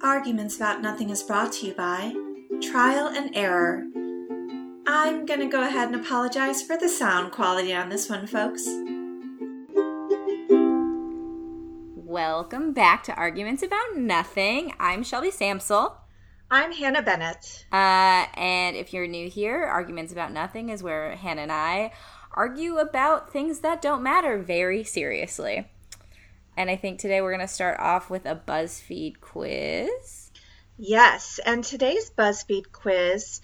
Arguments About Nothing is brought to you by Trial and Error. I'm going to go ahead and apologize for the sound quality on this one, folks. Welcome back to Arguments About Nothing. I'm Shelby Samsel. I'm Hannah Bennett. Uh, and if you're new here, Arguments About Nothing is where Hannah and I argue about things that don't matter very seriously. And I think today we're going to start off with a BuzzFeed quiz. Yes, and today's BuzzFeed quiz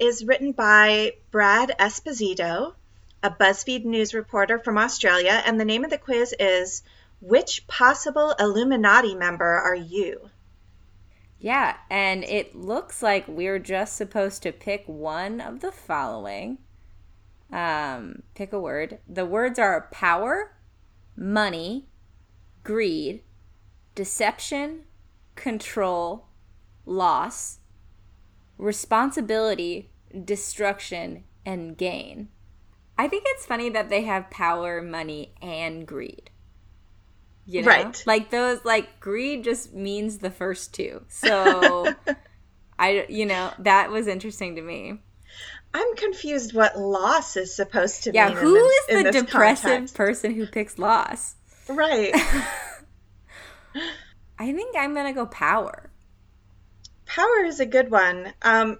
is written by Brad Esposito, a BuzzFeed news reporter from Australia, and the name of the quiz is Which possible Illuminati member are you? Yeah, and it looks like we're just supposed to pick one of the following. Um, pick a word. The words are power, money, greed, deception, control, loss, responsibility, destruction, and gain. I think it's funny that they have power, money, and greed. You know? Right. Like those like greed just means the first two. So I you know, that was interesting to me. I'm confused what loss is supposed to Yeah, mean. who in is this, in the depressive context. person who picks loss? Right. I think I'm gonna go power. Power is a good one. Um,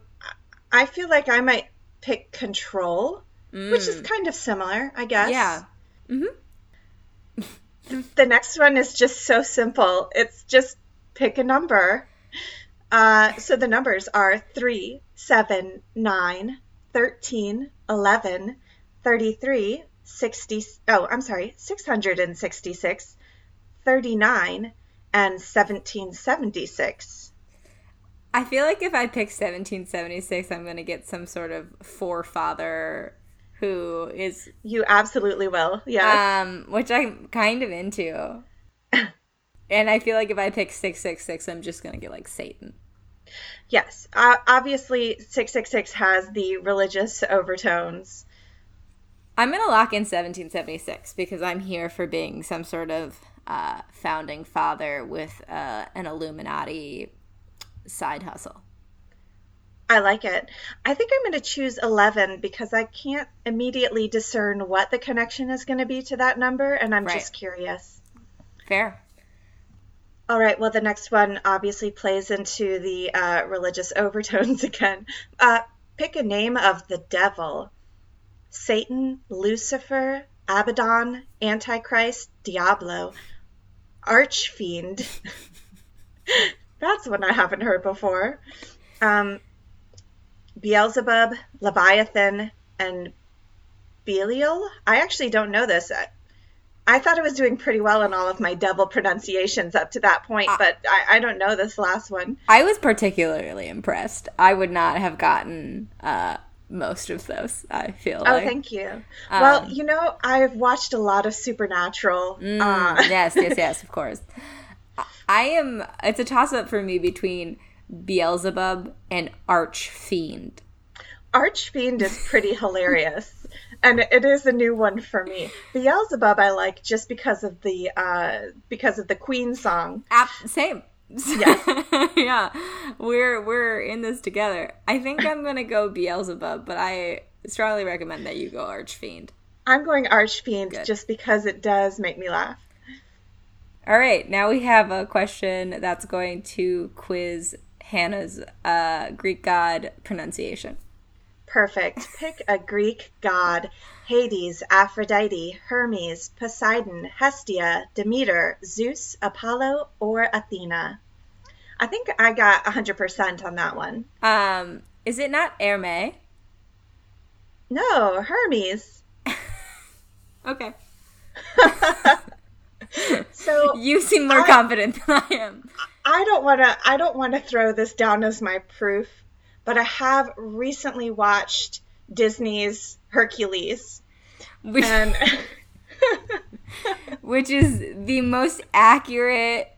I feel like I might pick control, which is kind of similar, I guess. Yeah. Mm. Yeah. The next one is just so simple. It's just pick a number. Uh, so the numbers are 3, 7, 9, 13, 11, 33, 60, oh, I'm sorry, 666, 39, and 1776. I feel like if I pick 1776, I'm going to get some sort of forefather who is, You absolutely will. Yes. um, which I'm kind of into. and I feel like if I pick 666, I'm just going to get like Satan. Yes, uh, obviously 666 has the religious overtones. I'm going to lock in 1776 because I'm here for being some sort of uh, founding father with uh, an Illuminati side hustle. I like it. I think I'm going to choose 11 because I can't immediately discern what the connection is going to be to that number, and I'm Right. just curious. Fair. All right, well, the next one obviously plays into the uh, religious overtones again. Uh, pick a name of the devil Satan, Lucifer, Abaddon, Antichrist, Diablo, Archfiend. That's one I haven't heard before. Um, Beelzebub, Leviathan, and Belial. I actually don't know this. I, I thought I was doing pretty well in all of my devil pronunciations up to that point, but I, I don't know this last one. I was particularly impressed. I would not have gotten uh, most of those. I feel Oh, like. thank you. well, Um, you know, I've watched a lot of Supernatural. Mm, Uh, yes, yes, yes, of course. I am. It's a toss up for me between Beelzebub and Archfiend. Archfiend is pretty hilarious, and it is a new one for me. Beelzebub I like just because of the uh, because of the Queen song. App, same. Yeah, yeah. we're we're in this together. I think I'm gonna go Beelzebub, but I strongly recommend that you go Archfiend. I'm going Archfiend Good. just because it does make me laugh. All right, now we have a question that's going to quiz Hannah's uh, Greek god pronunciation. Perfect. Pick a Greek god. Hades, Aphrodite, Hermes, Poseidon, Hestia, Demeter, Zeus, Apollo, or Athena. I think I got 100% on that one. Um, is it not Hermes? No, Hermes. Okay. So You seem more I- confident than I am. I don't want to I don't want to throw this down as my proof, but I have recently watched Disney's Hercules. Which, And which is the most accurate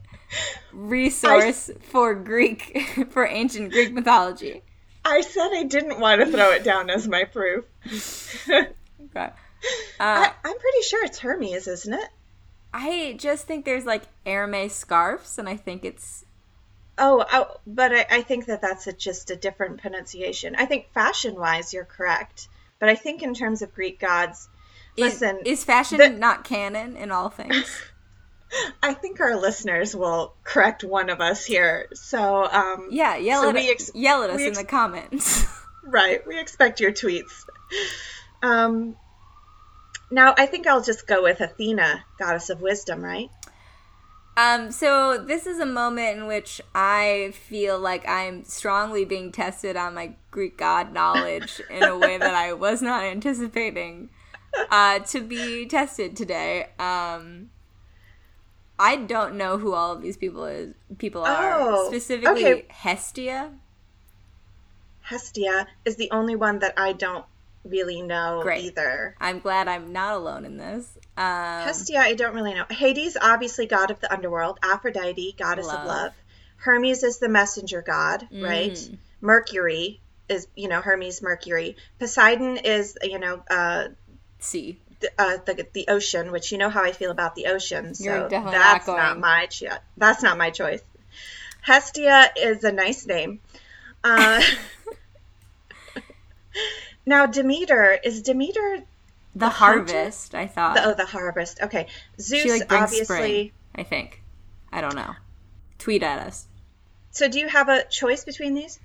resource for Greek for ancient Greek mythology. I said I didn't want to throw it down as my proof. Okay. Uh, I, I'm pretty sure it's Hermes, isn't it? I just think there's like Hermes scarves, and I think it's Oh, oh but I, I think that that's a, just a different pronunciation. I think fashion wise, you're correct. But I think in terms of Greek gods, Is, listen, is fashion the- not canon in all things? I think our listeners will correct one of us here. So, um, Yeah, yell So at ex- yell at us we in the comments. right, we expect your tweets. Um, now, I think I'll just go with Athena, goddess of wisdom, right? Um, so this is a moment in which I feel like I'm strongly being tested on my Greek god knowledge in a way that I was not anticipating uh, to be tested today. Um, I don't know who all of these people is people are. Oh, Specifically, okay. Hestia. Hestia is the only one that I don't really know Great. either. I'm glad I'm not alone in this. Um, Hestia, I don't really know. Hades, obviously god of the underworld. Aphrodite, goddess Love. of love. Hermes is the messenger god, right? Mm. Mercury is, you know, Hermes, Mercury. Poseidon is, you know, uh, see. the, uh, the the ocean, which you know how I feel about the ocean. So that's not not, my cho- that's not my choice. Hestia is a nice name. Uh, now Demeter is Demeter The, hunter? harvest, I thought. the, oh the harvest. Okay, Zeus she like obviously. spring, I think. I don't know. Tweet at us. So do you have a choice between these?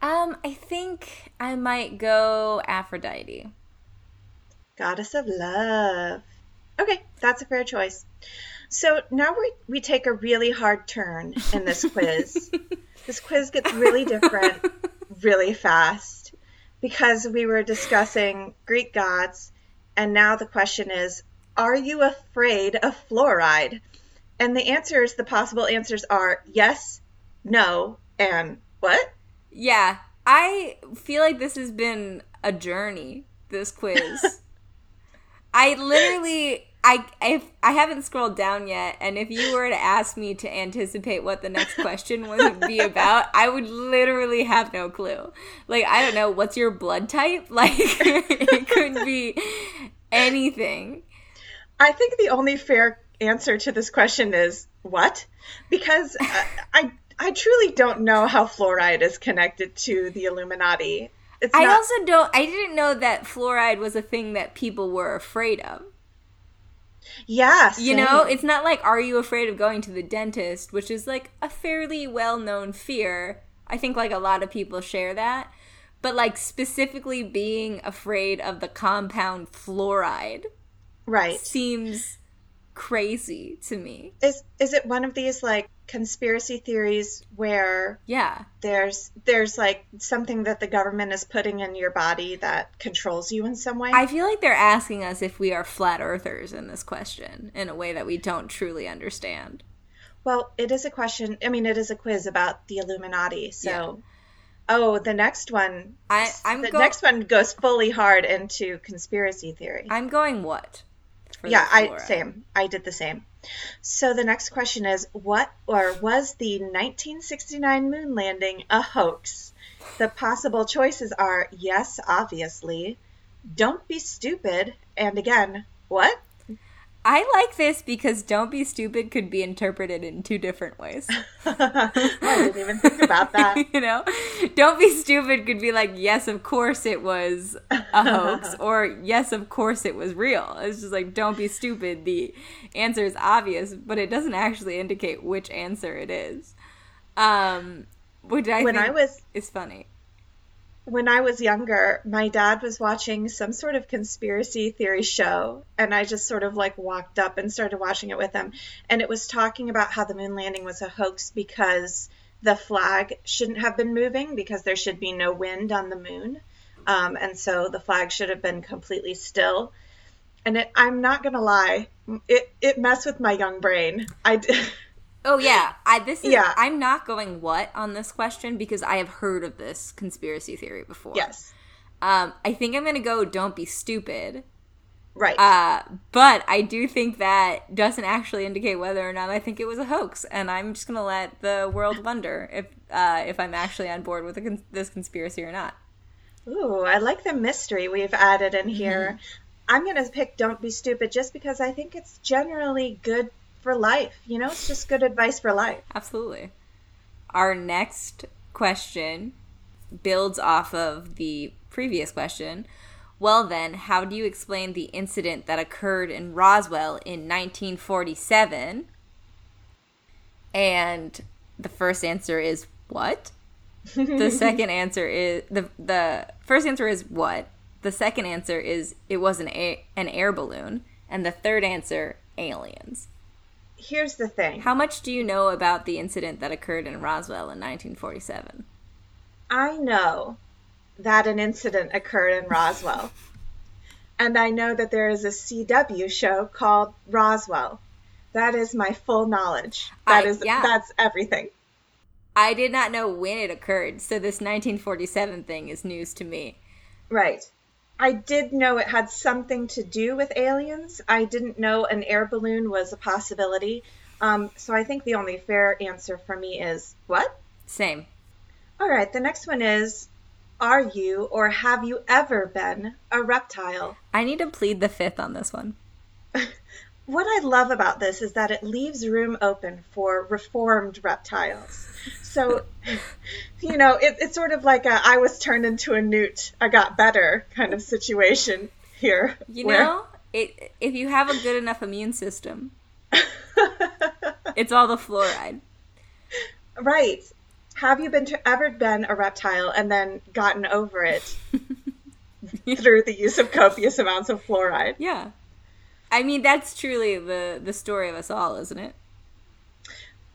Um, I think I might go Aphrodite. Goddess of love. Okay, that's a fair choice. So now we we take a really hard turn in this quiz. this quiz gets really different really fast because we were discussing Greek gods and now the question is are you afraid of fluoride? And the answers, the possible answers are yes, no, and what? Yeah, I feel like this has been a journey. This quiz. I literally, I, I, I haven't scrolled down yet, and if you were to ask me to anticipate what the next question would be about, I would literally have no clue. Like, I don't know, what's your blood type? Like, it could be anything. I think the only fair answer to this question is what? Because I, I I truly don't know how fluoride is connected to the Illuminati. It's I also don't. I didn't know that fluoride was a thing that people were afraid of. Yeah, You know, it's not like are you afraid of going to the dentist, which is like a fairly well-known fear. I think like a lot of people share that. But like specifically being afraid of the compound fluoride right. seems crazy to me. Is is it one of these like conspiracy theories where Yeah. there's there's like something that the government is putting in your body that controls you in some way? I feel like they're asking us if we are flat earthers in this question in a way that we don't truly understand. Well, it is a question. I mean, it is a quiz about the Illuminati. So, Yeah. oh, the next one. I I'm the go- next one goes fully hard into conspiracy theory. I'm going what? yeah, I same. I did the same. So the next question is, what or was the 1969 moon landing a hoax? The possible choices are yes, obviously, don't be stupid, and again, what? I like this because "Don't be stupid" could be interpreted in two different ways. I didn't even think about that. you know, "Don't be stupid" could be like, "Yes, of course it was a hoax," or "Yes, of course it was real." It's just like, "Don't be stupid." The answer is obvious, but it doesn't actually indicate which answer it is. Um, which I When think I was is funny. When I was younger, my dad was watching some sort of conspiracy theory show, and I just sort of like walked up and started watching it with him. And it was talking about how the moon landing was a hoax because the flag shouldn't have been moving because there should be no wind on the moon. Um, and so the flag should have been completely still. And it, I'm not gonna lie, it it messed with my young brain. I d- Oh yeah, I this is Yeah. I'm not going what on this question because I have heard of this conspiracy theory before. yes, Um, I think I'm gonna go. Don't be stupid. right. Uh, but I do think that doesn't actually indicate whether or not I think it was a hoax, and I'm just gonna let the world wonder if uh, if I'm actually on board with cons- this conspiracy or not. Ooh, I like the mystery we've added in here. Mm-hmm. I'm going to pick Don't Be Stupid just because I think it's generally good for life. You know, it's just good advice for life. Absolutely. our next question builds off of the previous question. Well, then, how do you explain the incident that occurred in Roswell in 1947? And the first answer is what? the second answer is the the first answer is what? The second answer is it was an a, an air balloon, and the third answer aliens. Here's the thing. How much do you know about the incident that occurred in Roswell in 1947? I know that an incident occurred in Roswell. and I know that there is a CW show called Roswell. That is my full knowledge. That I- is yeah. that's everything. I did not know when it occurred, so this 1947 thing is news to me. Right. I did know it had something to do with aliens. I didn't know an air balloon was a possibility. Um, so I think the only fair answer for me is what? Same. All right, the next one is Are you or have you ever been a reptile? I need to plead the fifth on this one. What I love about this is that it leaves room open for reformed reptiles. So, you know, it, it's sort of like a I was turned into a newt, I got better kind of situation here. You where- know, it if you have a good enough immune system, it's all the fluoride. right. Have you been to, ever been a reptile and then gotten over it through the use of copious amounts of fluoride? Yeah. I mean, that's truly the the story of us all, isn't it?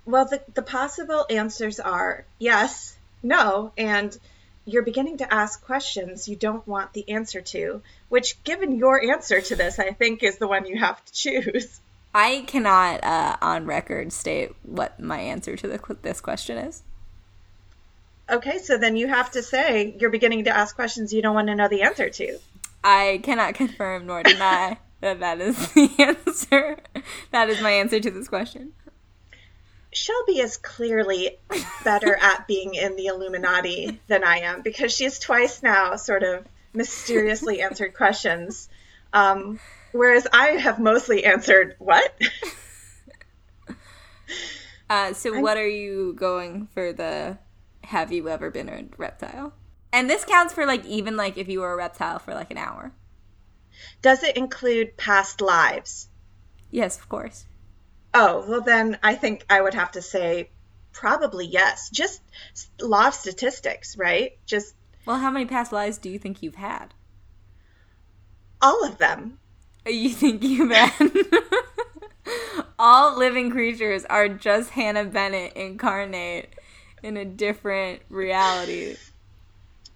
Well, the, the possible answers are yes, no, and you're beginning to ask questions you don't want the answer to, which, given your answer to this, I think is the one you have to choose. I cannot, uh, on record, state what my answer to the, this question is. Okay, so then you have to say you're beginning to ask questions you don't want to know the answer to. I cannot confirm nor deny that that is the answer. That is my answer to this question. Shelby is clearly better at being in the Illuminati than I am because she's twice now sort of mysteriously answered questions. Um, whereas I have mostly answered, what? Uh, so, what are you going for the have you ever been a reptile? And this counts for like even like if you were a reptile for like an hour. Does it include past lives? Yes, of course. Oh, well, then I think I would have to say probably yes. Just law of statistics, right? Just Well, how many past lives do you think you've had? all of them. You think you've had? All living creatures are just Hannah Bennett incarnate in a different reality.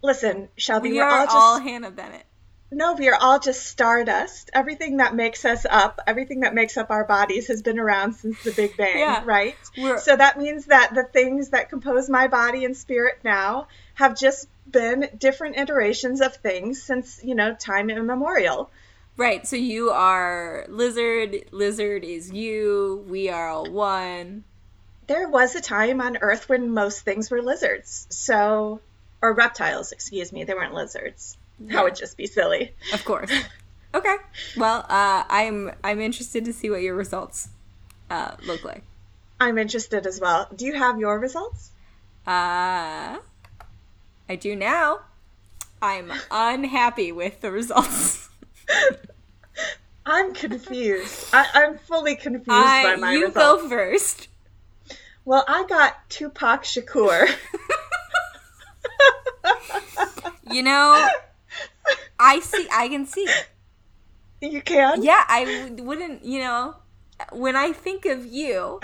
Listen, Shelby, We we're are all just all Hannah Bennett. No, we are all just stardust. Everything that makes us up, everything that makes up our bodies, has been around since the Big Bang, Yeah. right? We're- So that means that the things that compose my body and spirit now have just been different iterations of things since you know time immemorial. Right, so you are lizard, lizard is you, we are all one. There was a time on Earth when most things were lizards, so or reptiles, excuse me. They weren't lizards. That would just be silly. Of course. Okay. Well, uh, I'm I'm interested to see what your results uh, look like. I'm interested as well. Do you have your results? Uh, I do now. I'm unhappy with the results. I'm confused. I, I'm fully confused by my you results. You go first. Well, I got Tupac Shakur. You know, I see. I can see. you can? Yeah, I wouldn't. You know, when I think of you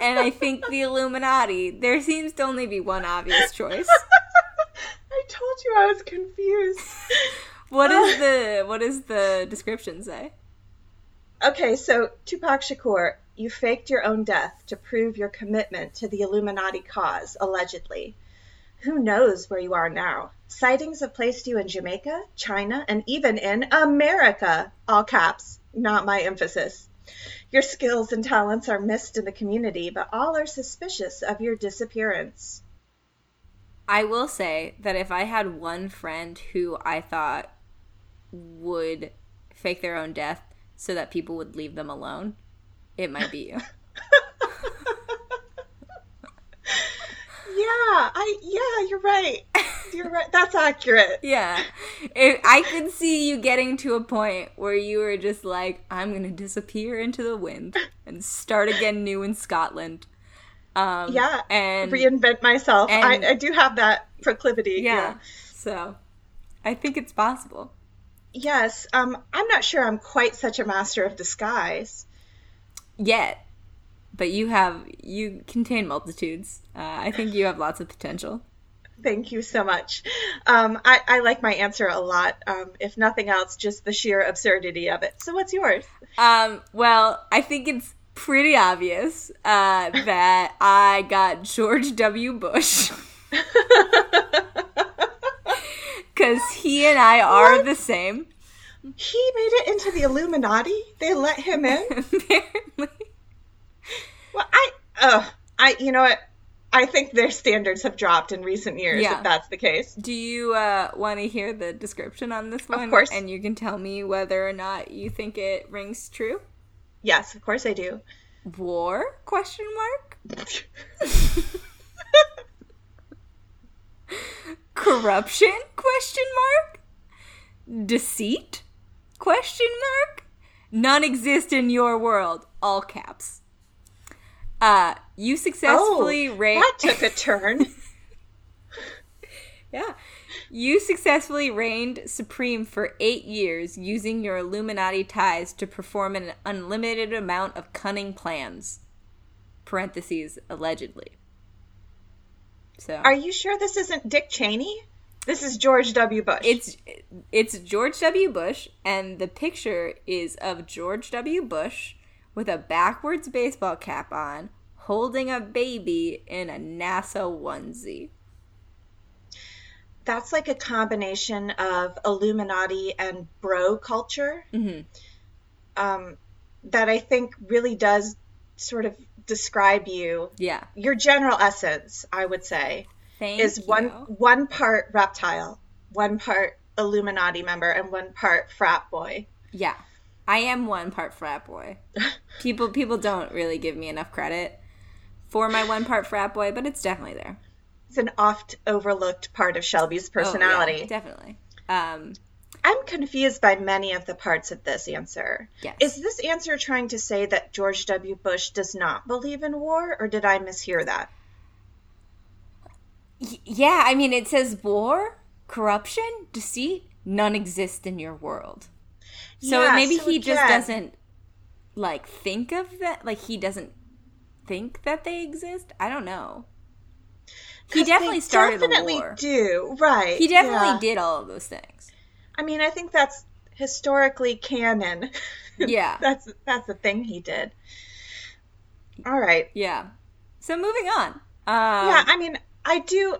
and I think the Illuminati, there seems to only be one obvious choice. I told you I was confused. What is uh. the what does the description say? Okay, so Tupac Shakur, you faked your own death to prove your commitment to the Illuminati cause, allegedly. Who knows where you are now? Sightings have placed you in Jamaica, China, and even in America. All caps, not my emphasis. Your skills and talents are missed in the community, but all are suspicious of your disappearance. I will say that if I had one friend who I thought would fake their own death so that people would leave them alone, it might be you. I yeah, you're right. You're right. That's accurate. Yeah. If, I could see you getting to a point where you were just like, I'm going to disappear into the wind and start again new in Scotland. Um, yeah. And reinvent myself. and- I, I do have that proclivity. yeah. So I think it's possible. Yes. Um, I'm not sure I'm quite such a master of disguise. Yet. But you have, you contain multitudes. Uh, I think you have lots of potential. Thank you so much. Um, I, I like my answer a lot. Um, if nothing else, just the sheer absurdity of it. So, what's yours? Um, well, I think it's pretty obvious uh, that I got George W. Bush. Because he and I are What? the same. He made it into the Illuminati. They let him in. Apparently. Well, I, uh, I, you know what? I think their standards have dropped in recent years. Yeah. If that's the case. Do you uh, want to hear the description on this one? Of course. And you can tell me whether or not you think it rings true. Yes, of course I do. War? Question mark. Corruption? Question mark. Deceit? Question mark. None exist in your world. All caps. Uh, you successfully oh, ra- that took a turn. Yeah. You successfully reigned supreme for eight years using your Illuminati ties to perform an unlimited amount of cunning plans. Parentheses, allegedly. So Are you sure this isn't Dick Cheney? This is George W. Bush. it's it's George W. Bush, and the picture is of George W. Bush with a backwards baseball cap on, holding a baby in a NASA onesie. That's like a combination of Illuminati and bro culture Mhm. um, that I think really does sort of describe you. Yeah. Your general essence, I would say, Thank is you. one one part reptile, one part Illuminati member, and one part frat boy. Yeah. I am one part frat boy. People people don't really give me enough credit for my one part frat boy, but it's definitely there. It's an oft overlooked part of Shelby's Oh, yeah, personality. definitely. Um I'm confused by many of the parts of this answer. Yes. Is this answer trying to say that George W. Bush does not believe in war, or did I mishear that? y- yeah, I mean it says war, corruption, deceit, none exist in your world. So Yeah, maybe so he just doesn't like think of that like he doesn't think that they exist. I don't know. He definitely started definitely the war. do, right? He definitely yeah. did all of those things. I mean, I think that's historically canon. Yeah. that's that's the thing he did. All right. Yeah. So moving on. Um, yeah, I mean, I do.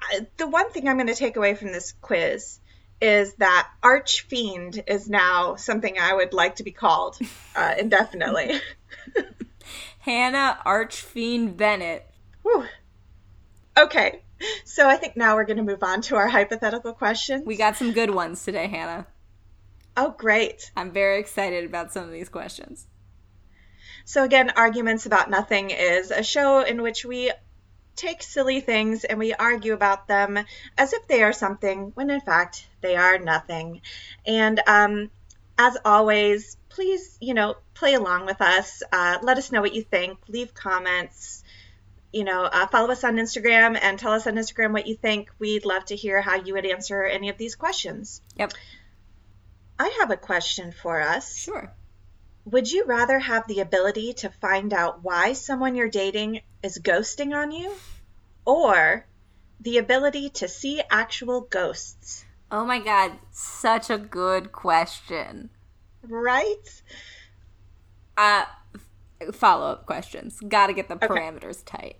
I, the one thing I'm going to take away from this quiz is that Archfiend is now something I would like to be called uh, indefinitely. Hannah Archfiend Bennett. Whew. Okay, so I think now we're going to move on to our hypothetical questions. We got some good ones today, Hannah. oh, great. I'm very excited about some of these questions. So, again, Arguments About Nothing is a show in which we take silly things and we argue about them as if they are something when in fact they are nothing. And um, as always, please, you know, play along with us. Uh, let us know what you think. Leave comments. You know, uh, follow us on Instagram and tell us on Instagram what you think. We'd love to hear how you would answer any of these questions. Yep. I have a question for us. Sure. Would you rather have the ability to find out why someone you're dating is ghosting on you or the ability to see actual ghosts? Oh my god, such a good question. Right? Uh follow up questions. Gotta get the Okay. parameters tight.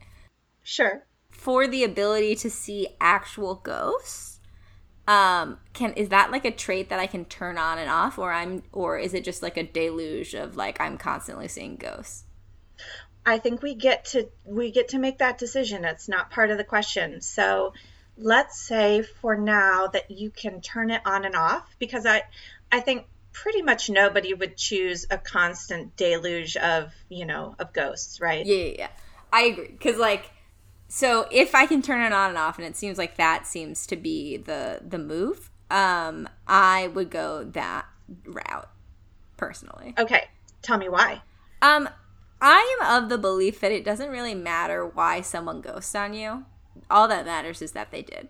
Sure. For the ability to see actual ghosts, um, can is that like a trait that I can turn on and off, or I'm, or is it just like a deluge of like I'm constantly seeing ghosts? I think we get to we get to make that decision. It's not part of the question. So let's say for now that you can turn it on and off because I I think pretty much nobody would choose a constant deluge of, you know, of ghosts, right? Yeah, yeah, yeah. I agree. Because, like, so if I can turn it on and off, and it seems like that seems to be the the move, um, I would go that route personally. Okay, tell me why. Um, I am of the belief that it doesn't really matter why someone ghosts on you. All that matters is that they did.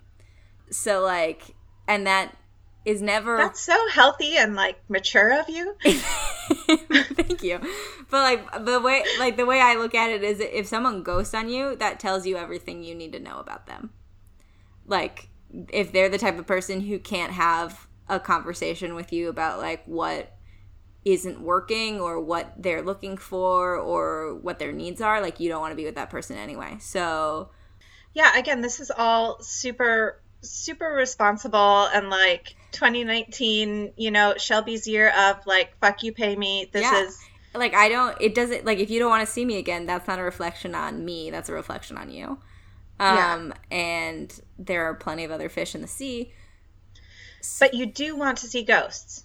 So like, and that is never. That's so healthy and like mature of you. Thank you. But like the way, like the way I look at it is, if someone ghosts on you, that tells you everything you need to know about them. Like, if they're the type of person who can't have a conversation with you about like what isn't working or what they're looking for or what their needs are, like you don't want to be with that person anyway. So, yeah, again, this is all super super responsible and like 2019, you know, Shelby's year of like fuck you pay me. This yeah. is like I don't it doesn't like if you don't want to see me again, that's not a reflection on me, that's a reflection on you. Um yeah. and there are plenty of other fish in the sea. But you do want to see ghosts.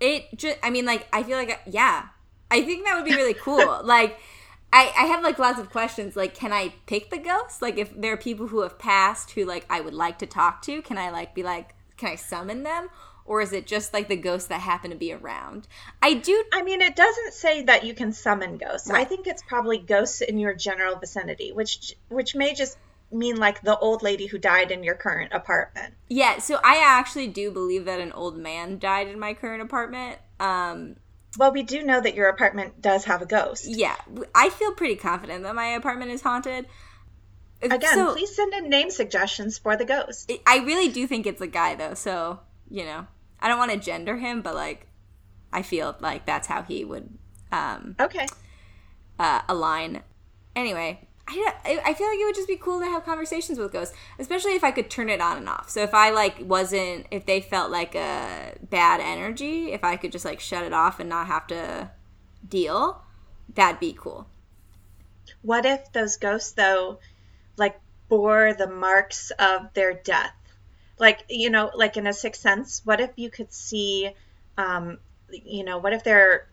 It just I mean like I feel like yeah. I think that would be really cool. like I, I have like lots of questions like can i pick the ghosts like if there are people who have passed who like i would like to talk to can i like be like can i summon them or is it just like the ghosts that happen to be around i do i mean it doesn't say that you can summon ghosts right. i think it's probably ghosts in your general vicinity which which may just mean like the old lady who died in your current apartment yeah so i actually do believe that an old man died in my current apartment um well, we do know that your apartment does have a ghost. Yeah, I feel pretty confident that my apartment is haunted. Again, so, please send in name suggestions for the ghost. I really do think it's a guy, though. So you know, I don't want to gender him, but like, I feel like that's how he would. Um, okay. Uh, align. Anyway, I, I feel like it would just be cool to have conversations with ghosts, especially if I could turn it on and off. So if I like wasn't, if they felt like a bad energy, if I could just like shut it off and not have to deal, that'd be cool. What if those ghosts though, like bore the marks of their death? Like you know, like in a sixth sense. What if you could see, um, you know, what if their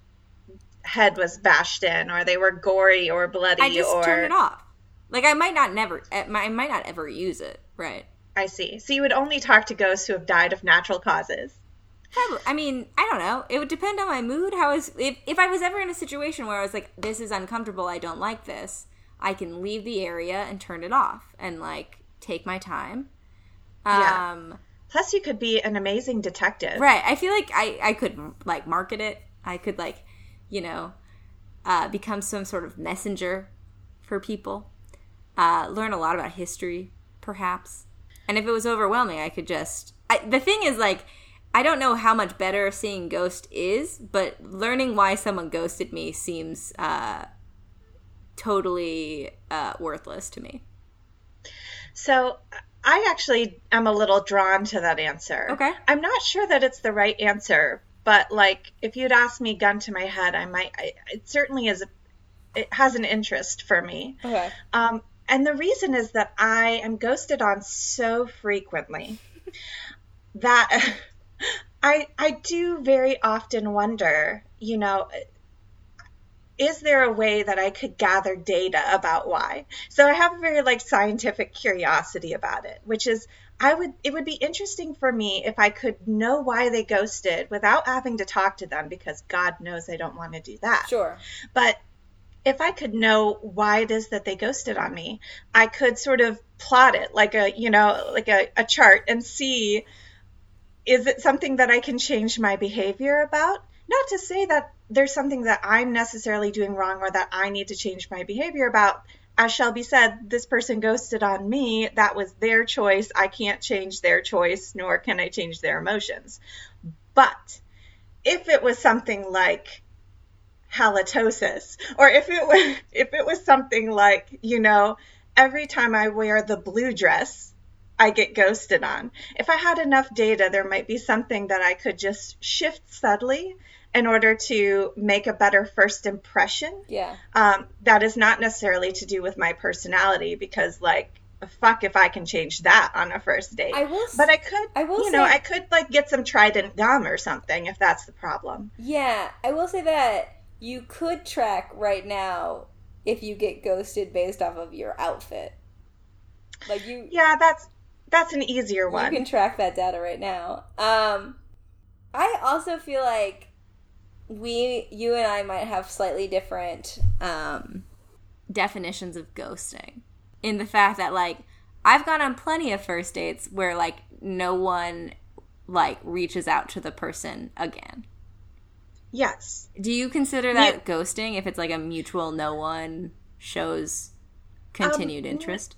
head was bashed in or they were gory or bloody I just or turn it off. Like I might not never I might not ever use it, right? I see. So you would only talk to ghosts who have died of natural causes. Probably. I mean, I don't know. It would depend on my mood. How is if if I was ever in a situation where I was like, this is uncomfortable. I don't like this. I can leave the area and turn it off and like take my time. Yeah. Um, Plus, you could be an amazing detective. Right. I feel like I I could like market it. I could like you know, uh, become some sort of messenger for people, uh, learn a lot about history, perhaps. And if it was overwhelming, I could just. I, the thing is, like, I don't know how much better seeing Ghost is, but learning why someone ghosted me seems uh, totally uh, worthless to me. So I actually am a little drawn to that answer. Okay. I'm not sure that it's the right answer but like if you'd asked me gun to my head i might I, it certainly is a, it has an interest for me okay um and the reason is that i am ghosted on so frequently that i i do very often wonder you know is there a way that I could gather data about why? So I have a very like scientific curiosity about it, which is I would it would be interesting for me if I could know why they ghosted without having to talk to them because God knows I don't want to do that. Sure. But if I could know why it is that they ghosted on me, I could sort of plot it like a, you know, like a, a chart and see is it something that I can change my behavior about? Not to say that there's something that I'm necessarily doing wrong or that I need to change my behavior about as Shelby said, this person ghosted on me. That was their choice. I can't change their choice, nor can I change their emotions. But if it was something like halitosis, or if it was if it was something like, you know, every time I wear the blue dress, I get ghosted on. If I had enough data, there might be something that I could just shift subtly in order to make a better first impression. Yeah. Um, that is not necessarily to do with my personality because, like, fuck if I can change that on a first date. I will, but I could, I will, you know, I could like get some Trident gum or something if that's the problem. Yeah, I will say that you could track right now if you get ghosted based off of your outfit. Like you Yeah, that's that's an easier one. You can track that data right now. Um I also feel like we you and I might have slightly different um definitions of ghosting. In the fact that like I've gone on plenty of first dates where like no one like reaches out to the person again. Yes. Do you consider that yeah. ghosting if it's like a mutual no one shows continued um, interest?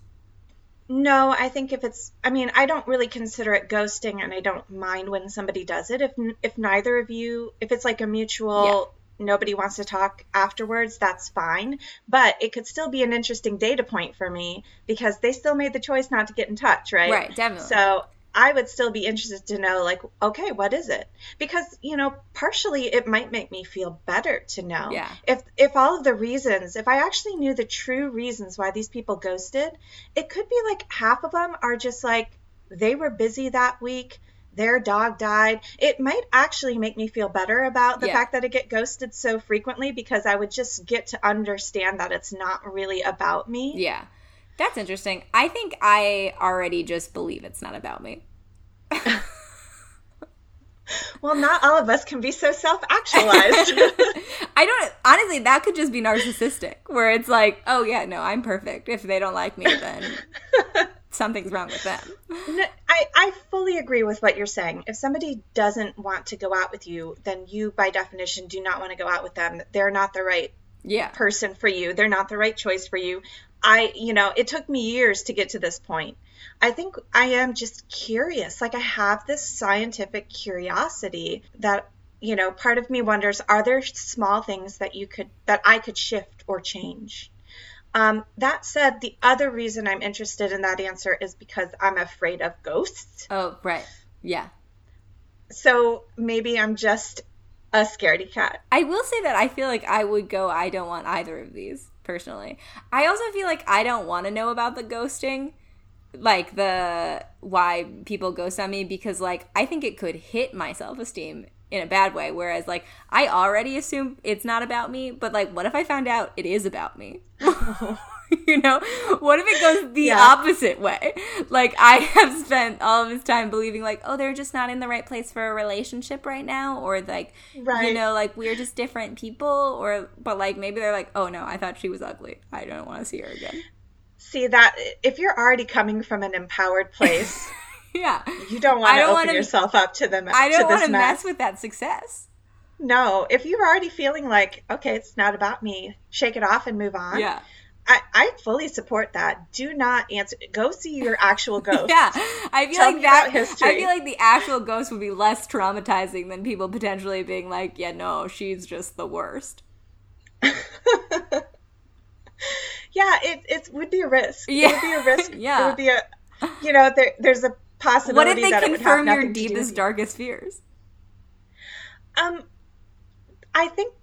No, I think if it's I mean, I don't really consider it ghosting and I don't mind when somebody does it if if neither of you if it's like a mutual yeah. nobody wants to talk afterwards, that's fine, but it could still be an interesting data point for me because they still made the choice not to get in touch, right? Right, definitely. So, I would still be interested to know, like, okay, what is it? Because you know, partially it might make me feel better to know. Yeah. If if all of the reasons, if I actually knew the true reasons why these people ghosted, it could be like half of them are just like they were busy that week. Their dog died. It might actually make me feel better about the yeah. fact that I get ghosted so frequently because I would just get to understand that it's not really about me. Yeah. That's interesting. I think I already just believe it's not about me. well, not all of us can be so self actualized. I don't, honestly, that could just be narcissistic, where it's like, oh, yeah, no, I'm perfect. If they don't like me, then something's wrong with them. No, I, I fully agree with what you're saying. If somebody doesn't want to go out with you, then you, by definition, do not want to go out with them. They're not the right yeah. person for you. They're not the right choice for you. I, you know, it took me years to get to this point. I think I am just curious. Like I have this scientific curiosity that, you know, part of me wonders are there small things that you could, that I could shift or change? Um, that said, the other reason I'm interested in that answer is because I'm afraid of ghosts. Oh, right. Yeah. So maybe I'm just a scaredy cat. I will say that I feel like I would go, I don't want either of these personally. I also feel like I don't want to know about the ghosting, like the why people ghost on me because like I think it could hit my self-esteem in a bad way whereas like I already assume it's not about me, but like what if I found out it is about me? you know? What if it goes the yeah. opposite way? Like i have spent all of this time believing like oh they're just not in the right place for a relationship right now or like right. you know like we're just different people or but like maybe they're like oh no i thought she was ugly. I don't want to see her again. See that if you're already coming from an empowered place yeah. you don't want to open yourself up to them i don't want to mess with that success. No if you're already feeling like okay it's not about me shake it off and move on. Yeah I, I fully support that. Do not answer. Go see your actual ghost. yeah, I feel Tell like that. I feel like the actual ghost would be less traumatizing than people potentially being like, "Yeah, no, she's just the worst." yeah, it it would be a risk. Yeah, it would be a risk. yeah, it would be a. You know, there, there's a possibility. What if they confirm your deepest, darkest fears? Um, I think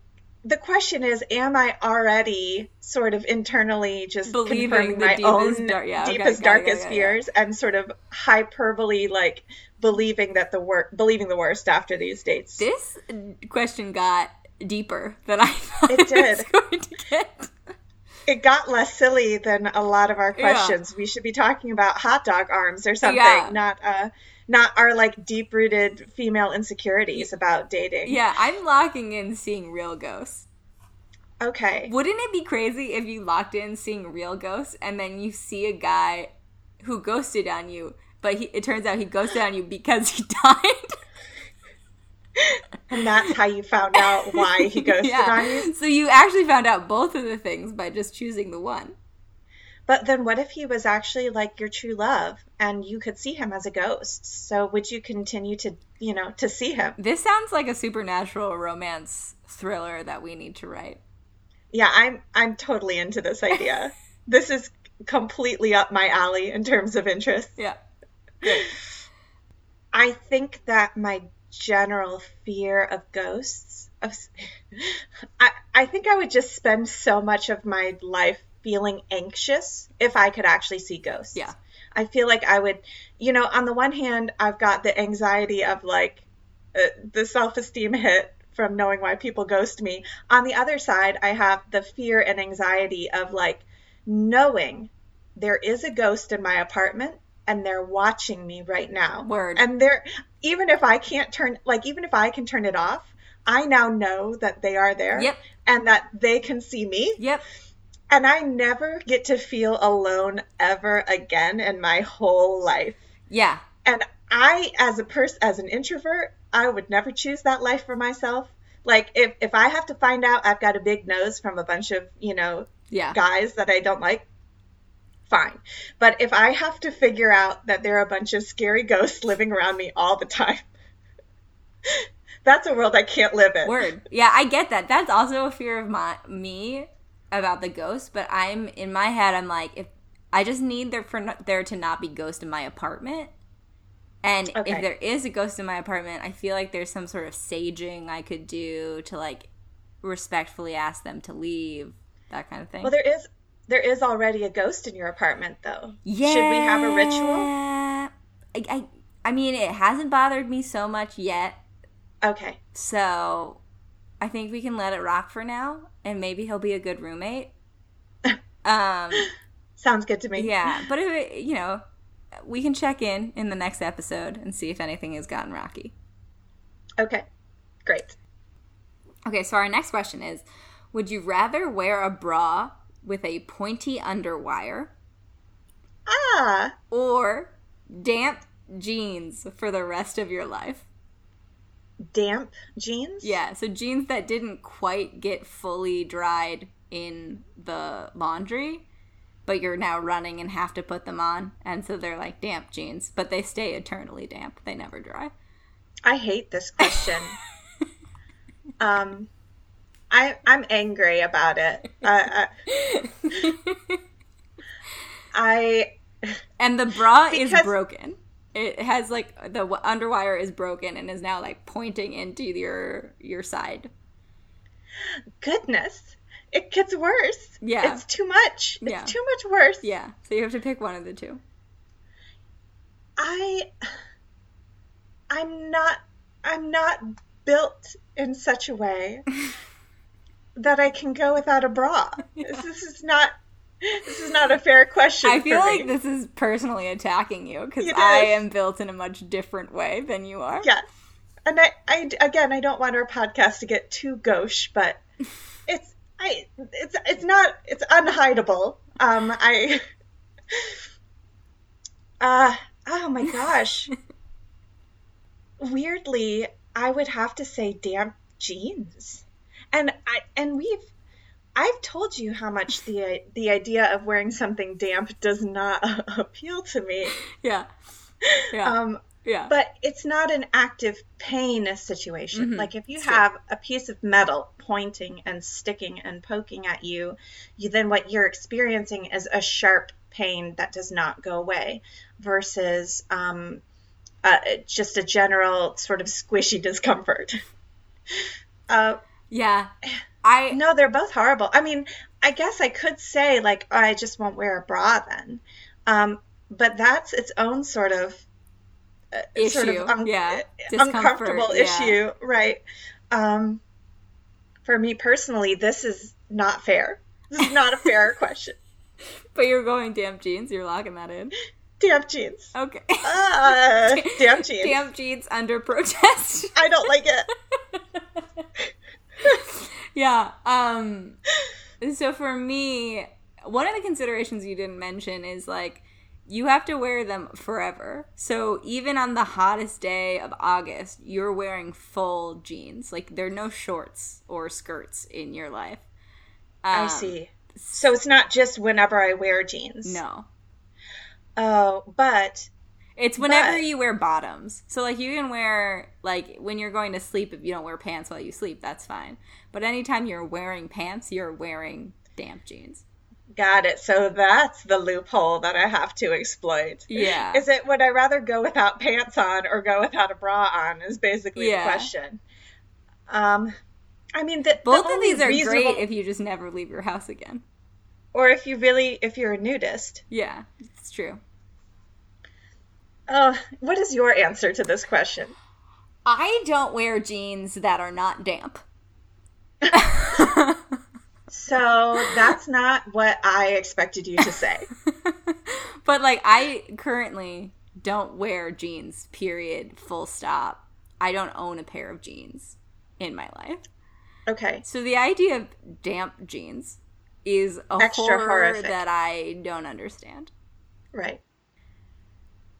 the question is am i already sort of internally just believing confirming my deepest, own dar- yeah, deepest okay, darkest yeah, yeah, fears and sort of hyperbole like believing that the work believing the worst after these dates? This question got deeper than i thought it did it was going to get. It got less silly than a lot of our questions. We should be talking about hot dog arms or something not uh not our like deep rooted female insecurities about dating. Yeah, I'm locking in seeing real ghosts. Okay. Wouldn't it be crazy if you locked in seeing real ghosts and then you see a guy who ghosted on you, but he, it turns out he ghosted on you because he died? and that's how you found out why he ghosted yeah. on you? So you actually found out both of the things by just choosing the one. But then what if he was actually like your true love and you could see him as a ghost? So would you continue to, you know, to see him? This sounds like a supernatural romance thriller that we need to write. Yeah, I'm I'm totally into this idea. this is completely up my alley in terms of interest. Yeah. Good. I think that my general fear of ghosts of, I, I think I would just spend so much of my life feeling anxious if I could actually see ghosts. Yeah. I feel like I would, you know, on the one hand, I've got the anxiety of like uh, the self esteem hit from knowing why people ghost me. On the other side, I have the fear and anxiety of like knowing there is a ghost in my apartment and they're watching me right now. Word. And they're even if I can't turn like even if I can turn it off, I now know that they are there. Yep. And that they can see me. Yep. And I never get to feel alone ever again in my whole life. Yeah. And I as a person as an introvert, I would never choose that life for myself. Like if if I have to find out I've got a big nose from a bunch of, you know, Yeah. guys that I don't like, fine. But if I have to figure out that there are a bunch of scary ghosts living around me all the time, that's a world I can't live in. Word. Yeah, I get that. That's also a fear of my me about the ghost, but I'm in my head I'm like if I just need there for there to not be ghost in my apartment. And Okay. if there is a ghost in my apartment, I feel like there's some sort of saging I could do to like respectfully ask them to leave, that kind of thing. Well, there is there is already a ghost in your apartment, though. yeah. Should we have a ritual? I, I I mean, it hasn't bothered me so much yet. Okay. So I think we can let it rock for now, and maybe he'll be a good roommate. Um, Sounds good to me. yeah, but if it, you know, we can check in in the next episode and see if anything has gotten rocky. Okay. Great. Okay, so our next question is: Would you rather wear a bra with a pointy underwire Ah, or damp jeans for the rest of your life? Damp jeans? Yeah, so jeans that didn't quite get fully dried in the laundry, but you're now running and have to put them on, and so they're like damp jeans, but they stay eternally damp. They never dry. I hate this question. um, I I'm angry about it. I I, I And the bra is broken. It has like the underwire is broken and is now like pointing into your your side. goodness, it gets worse. Yeah. it's too much. It's Yeah. too much worse. Yeah, so you have to pick one of the two. I I'm not I'm not built in such a way that I can go without a bra. This, this is not this is not a fair question. I feel like me. this is personally attacking you because I am built in a much different way than you are. Yeah. And I, I again I don't want our podcast to get too gauche, but it's I it's it's not it's unhideable. Um I uh oh my gosh. Weirdly, I would have to say damp jeans. And I and we've I've told you how much the the idea of wearing something damp does not appeal to me. Yeah. Yeah. Um yeah. but it's not an active pain situation. Mhm. Like if you have a piece of metal pointing and sticking and poking at you, you then what you're experiencing is a sharp pain that does not go away, versus um, uh, just a general sort of squishy discomfort. Uh, yeah. I no, they're both horrible. I mean, I guess I could say like oh, I just won't wear a bra then, um, but that's its own sort of uh, sort of un- yeah. uncomfortable yeah. issue, right? Um, for me personally, this is not fair. This is not a fair question. but you're going damp jeans, you're locking that in. Damp jeans. Okay. Uh, damp jeans. damp jeans under protest. I don't like it. yeah. Um so for me, one of the considerations you didn't mention is like you have to wear them forever. So even on the hottest day of August, you're wearing full jeans. Like there are no shorts or skirts in your life. I Um, see. So it's not just whenever I wear jeans. No. Oh, but It's whenever But- you wear bottoms. So like you can wear like when you're going to sleep if you don't wear pants while you sleep, that's fine. But anytime you're wearing pants, you're wearing damp jeans. got it. So that's the loophole that I have to exploit. Yeah. Is it would I rather go without pants on or go without a bra on? Is basically Yeah. the question. Um, I mean, the, the Both of these are reasonable- great if you just never leave your house again. or if you really if you're a nudist. Yeah, it's true. Oh, what is your answer to this question? I don't wear jeans that are not damp. So that's not what I expected you to say. but like I currently don't wear jeans. Period. Full stop. I don't own a pair of jeans in my life. Okay. So the idea of damp jeans is a Extra horror horrific. that I don't understand. Right.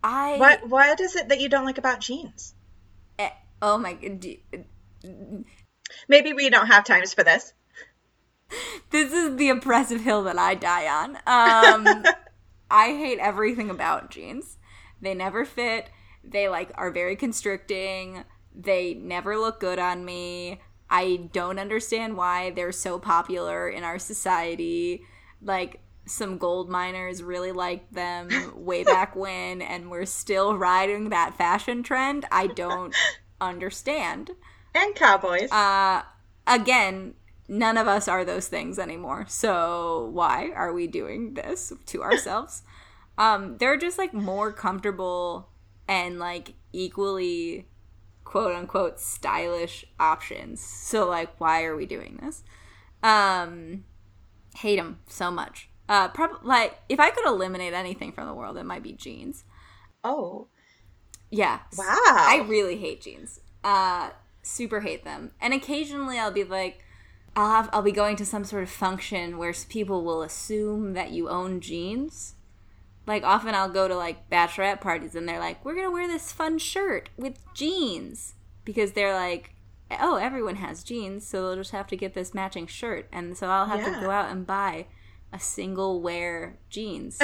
I What what is it that you don't like about jeans? eh, oh my god. Maybe we don't have times for this. This is the oppressive hill that I die on. Um, I hate everything about jeans. They never fit. They like are very constricting. They never look good on me. I don't understand why they're so popular in our society. Like some gold miners really liked them way back when and we're still riding that fashion trend. I don't understand. And cowboys. Uh, again, none of us are those things anymore. So why are we doing this to ourselves? um, they're just like more comfortable and like equally quote unquote stylish options. So like, why are we doing this? Um, hate them so much. Uh, probably like if I could eliminate anything from the world, it might be jeans. oh. Yeah. Wow. I really hate jeans. Uh super hate them. And occasionally I'll be like I'll have I'll be going to some sort of function where people will assume that you own jeans. Like often I'll go to like bachelorette parties and they're like, "We're going to wear this fun shirt with jeans." Because they're like, "Oh, everyone has jeans, so they'll just have to get this matching shirt." And so I'll have Yeah. to go out and buy a single wear jeans.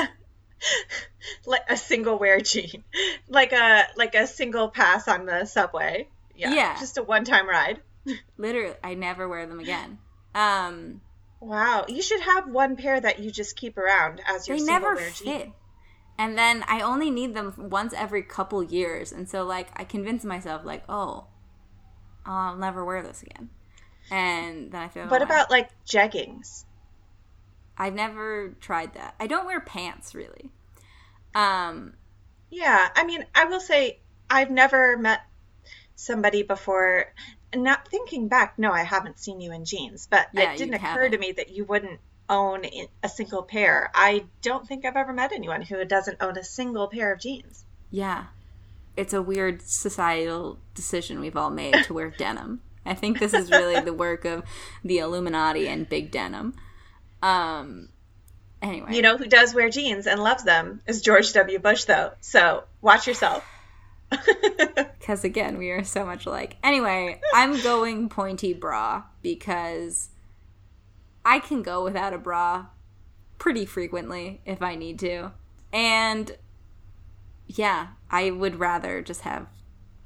like a single wear jean. Like a like a single pass on the subway. Yeah. Yeah. Just a one time ride. Literally, I never wear them again. Um Wow. You should have one pair that you just keep around as your they never fit. jean. And then I only need them once every couple years, and so like I convince myself like, oh, I'll never wear this again. And then I feel. What about like jeggings? I've never tried that. I don't wear pants really. Um, Yeah, I mean, I will say I've never met somebody before. Not thinking back, no, I haven't seen you in jeans, but Yeah, it didn't occur haven't. to me that you wouldn't own a single pair. I don't think I've ever met anyone who doesn't own a single pair of jeans. yeah, it's a weird societal decision we've all made to wear denim. I think this is really the work of the Illuminati and big denim. Um. Anyway, You know who does wear jeans and loves them is George W. Bush, though. So watch yourself. Because again, we are so much alike. Anyway, I'm going pointy bra because I can go without a bra pretty frequently if I need to. And yeah, I would rather just have.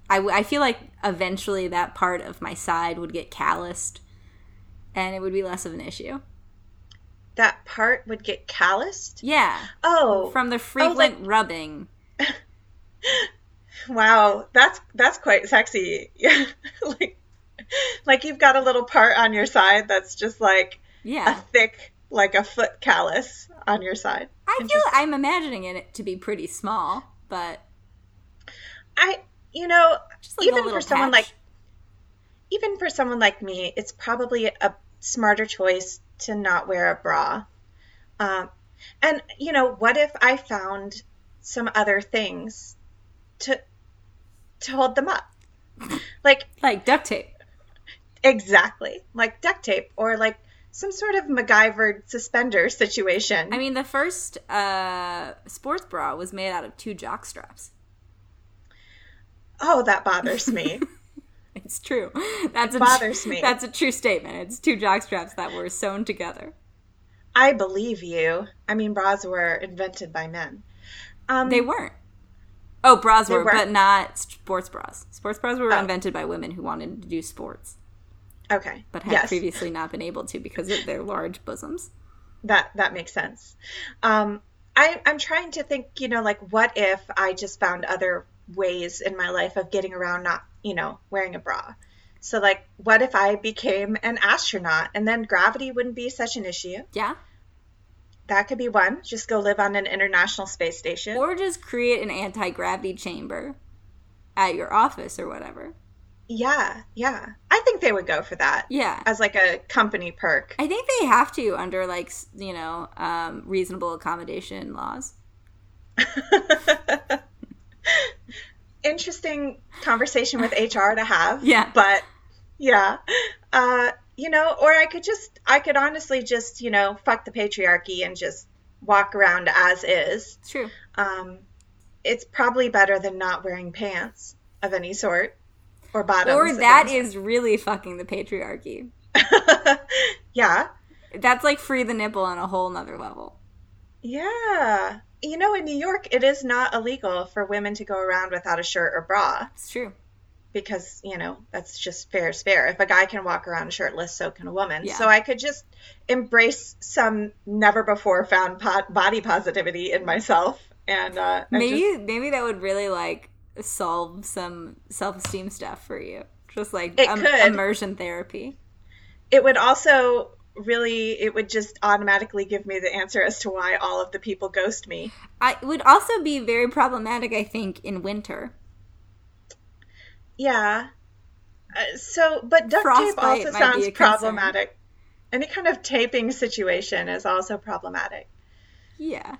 I, w- I feel like eventually that part of my side would get calloused and it would be less of an issue. that part would get calloused. Yeah. Oh, From the oh, frequent rubbing. wow, that's that's quite sexy. Yeah, like, like you've got a little part on your side that's just like yeah. a thick, like a foot callus on your side. I feel I'm imagining it to be pretty small, but I, you know, like even for someone like, even for someone like me, it's probably a smarter choice to not wear a bra. Um, and you know, what if I found some other things to to hold them up, like like duct tape. exactly like duct tape or like some sort of MacGyver suspender situation. I mean, the first uh, sports bra was made out of two jock straps. oh, that bothers me. It's true. That's a Bothers me. That's a true statement. It's two jock straps that were sewn together. I believe you. I mean, bras were invented by men. Um, They weren't. Oh, bras were, weren't? but not sports bras. Sports bras were Oh. invented by women who wanted to do sports, okay, but had yes. previously not been able to because of their large bosoms. that that makes sense. Um, I, I'm trying to think, you know, like what if I just found other ways in my life of getting around not, you know, wearing a bra. So like, what if I became an astronaut and then gravity wouldn't be such an issue? Yeah. That could be one. Just go live on an international space station. Or just create an anti gravity chamber at your office or whatever. yeah, yeah. I think they would go for that Yeah. as like a company perk. I think they have to under like you know um, reasonable accommodation laws. Interesting conversation with HR to have. Yeah. But yeah. Uh, you know, or I could just, I could honestly just, you know, fuck the patriarchy and just walk around as is. It's true. Um, it's probably better than not wearing pants of any sort or bottoms. Or that is really fucking the patriarchy. yeah. That's like free the nipple on a whole nother level. Yeah. You know, in New York, it is not illegal for women to go around without a shirt or bra It's true. Because, you know, that's just fair is fair. If a guy can walk around shirtless, so can a woman. Yeah. So I could just embrace some never before found body positivity in myself. And, uh, Maybe just- maybe that would really like solve some self esteem stuff for you. Just like It um, could. immersion therapy. it would also really, it would just automatically give me the answer as to why all of the people ghost me. I it would also be very problematic, I think, in winter. Yeah. Uh, so, but duct Frostbite tape also sounds problematic. Any kind of taping situation is also problematic. Yeah.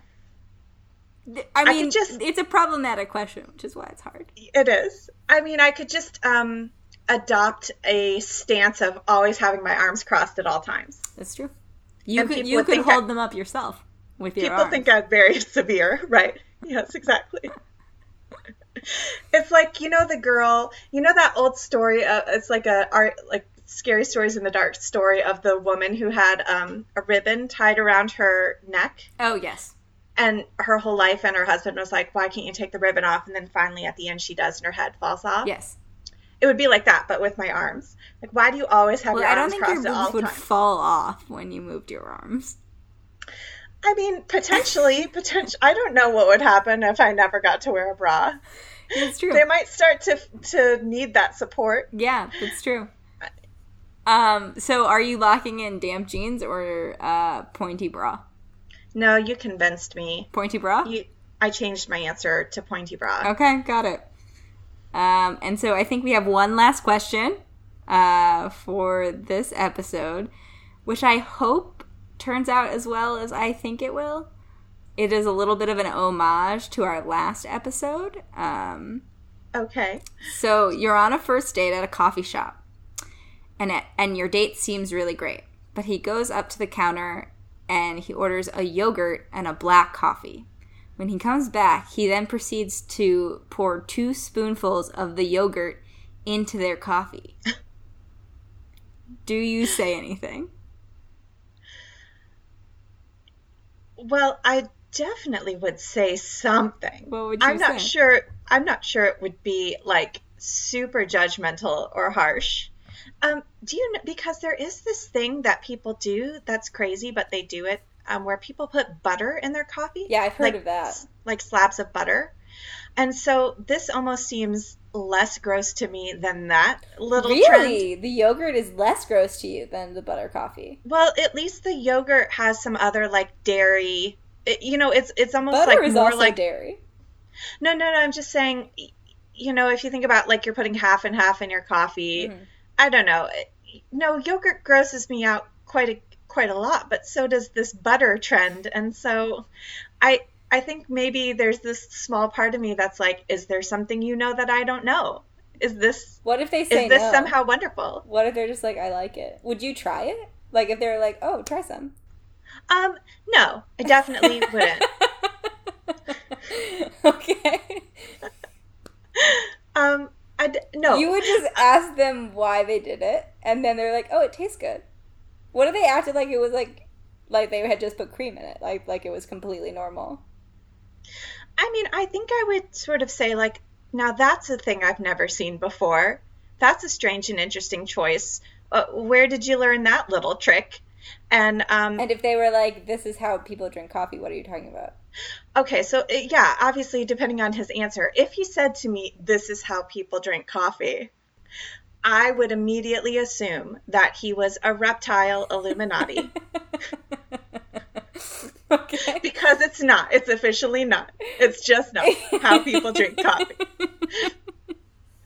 I I mean, could just- it's a problematic question, which is why it's hard. It is. I mean, I could just um, adopt a stance of always having my arms crossed at all times. That's true. You And could you could hold I- them up yourself with your People arms. think I'm very severe, right? Yes, exactly. it's like you know the girl, you know that old story. Uh, it's like a art, like scary stories in the dark story of the woman who had um, a ribbon tied around her neck, oh yes. and her whole life, and her husband was like, "Why can't you take the ribbon off?" And then finally, at the end, she does, and her head falls off. Yes. It would be like that, but with my arms. Like, why do you always have Well, your I don't arms think your crossed boobs would times? fall off when you moved your arms. I mean, potentially, potential. I don't know what would happen if I never got to wear a bra. It's true. They might start to to need that support. Yeah, that's true. Um, so are you locking in damp jeans or uh, pointy bra? No, you convinced me. Pointy bra? You, I changed my answer to pointy bra. Okay, got it. Um, and so I think we have one last question uh, for this episode, which I hope turns out as well as I think it will. It is a little bit of an homage to our last episode. Um, Okay. So you're on a first date at a coffee shop, and it, and your date seems really great. But he goes up to the counter and he orders a yogurt and a black coffee. When he comes back, he then proceeds to pour two spoonfuls of the yogurt into their coffee. Do you say anything? Well, I definitely would say something. What would you I'm not say? sure. I'm not sure it would be like super judgmental or harsh. Um, do you know because there is this thing that people do that's crazy, but they do it um, where people put butter in their coffee. Yeah, I've heard like, of that. Like slabs of butter. And so this almost seems less gross to me than that little trend. Really? The yogurt is less gross to you than the butter coffee. Well, at least the yogurt has some other like dairy. It, you know, it's it's almost Butter like is more also like dairy. no, no, no. I'm just saying. You know, if you think about like you're putting half and half in your coffee, Mhm. I don't know. No, yogurt grosses me out quite a quite a lot, but so does this butter trend, and so I I think maybe there's this small part of me that's like, is there something you know that I don't know? Is this What if they say is this no? somehow wonderful? What if they're just like, I like it? Would you try it? Like if they're like, oh, try some. Um, no, I definitely wouldn't. okay. Um, I d- no. You would just ask them why they did it, and then they're like, oh, it tastes good. What if they acted like it was like, like they had just put cream in it, like like it was completely normal? I mean, I think I would sort of say, like, now that's a thing I've never seen before. That's a strange and interesting choice. Uh, where did you learn that little trick? And, um, And if they were like, this is how people drink coffee, what are you talking about? okay, so uh, yeah, obviously, depending on his answer, if he said to me, this is how people drink coffee, I would immediately assume that he was a reptile Illuminati okay. because it's not. It's officially not. It's just not how people drink coffee.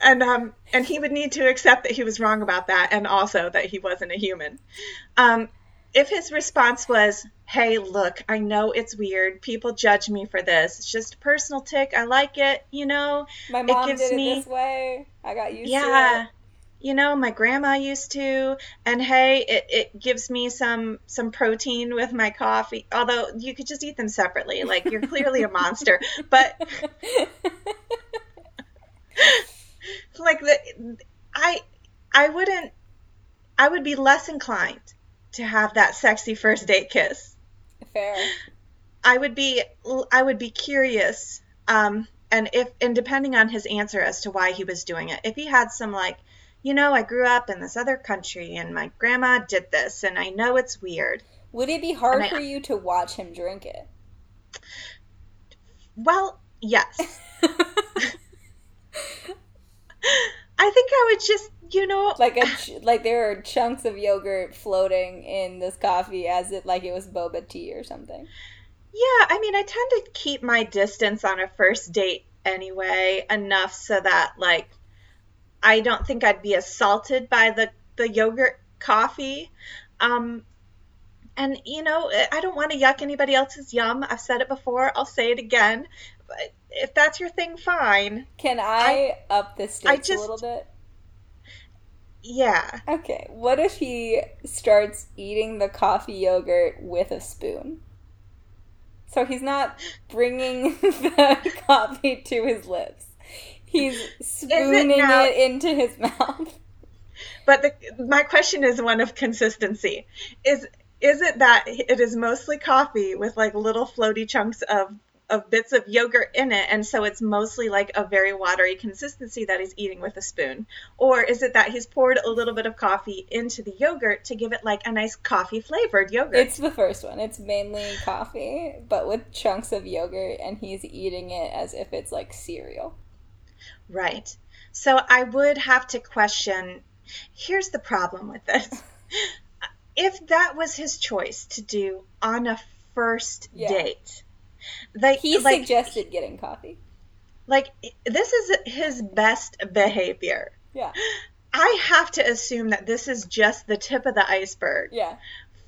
and um and he would need to accept that he was wrong about that and also that he wasn't a human um if his response was hey, look, I know it's weird. People judge me for this. It's just a personal tic. I like it, you know. My mom it gives did me... it this way. I got used yeah, to it. You know, my grandma used to, and hey, it, it gives me some some protein with my coffee. Although you could just eat them separately. Like you're clearly a monster, but like the I I wouldn't I would be less inclined to have that sexy first date kiss. Fair. I would be I would be curious um and if and depending on his answer as to why he was doing it. If he had some like you know, I grew up in this other country and my grandma did this and I know it's weird. Would it be hard I, for you to watch him drink it? Well, yes. I think I would just, you know, like a ch- like there are chunks of yogurt floating in this coffee as it like it was boba tea or something. Yeah, I mean, I tend to keep my distance on a first date anyway, enough so that like I don't think I'd be assaulted by the the yogurt coffee. Um and you know, I don't want to yuck anybody else's yum. I've said it before, I'll say it again. But if that's your thing, fine. Can I, I up the stakes just, a little bit? Yeah. Okay. What if he starts eating the coffee yogurt with a spoon? So he's not bringing the coffee to his lips. He's spooning it, now, it, into his mouth. But the, my question is one of consistency. Is is it that it is mostly coffee with like little floaty chunks of of bits of yogurt in it, and so it's mostly like a very watery consistency that he's eating with a spoon? Or is it that he's poured a little bit of coffee into the yogurt to give it like a nice coffee flavored yogurt? It's the first one. It's mainly coffee, but with chunks of yogurt, and he's eating it as if it's like cereal. Right. So I would have to question here's the problem with this. if that was his choice to do on a first yeah. date, like he like, suggested getting coffee. Like this is his best behavior. Yeah. I have to assume that this is just the tip of the iceberg. Yeah.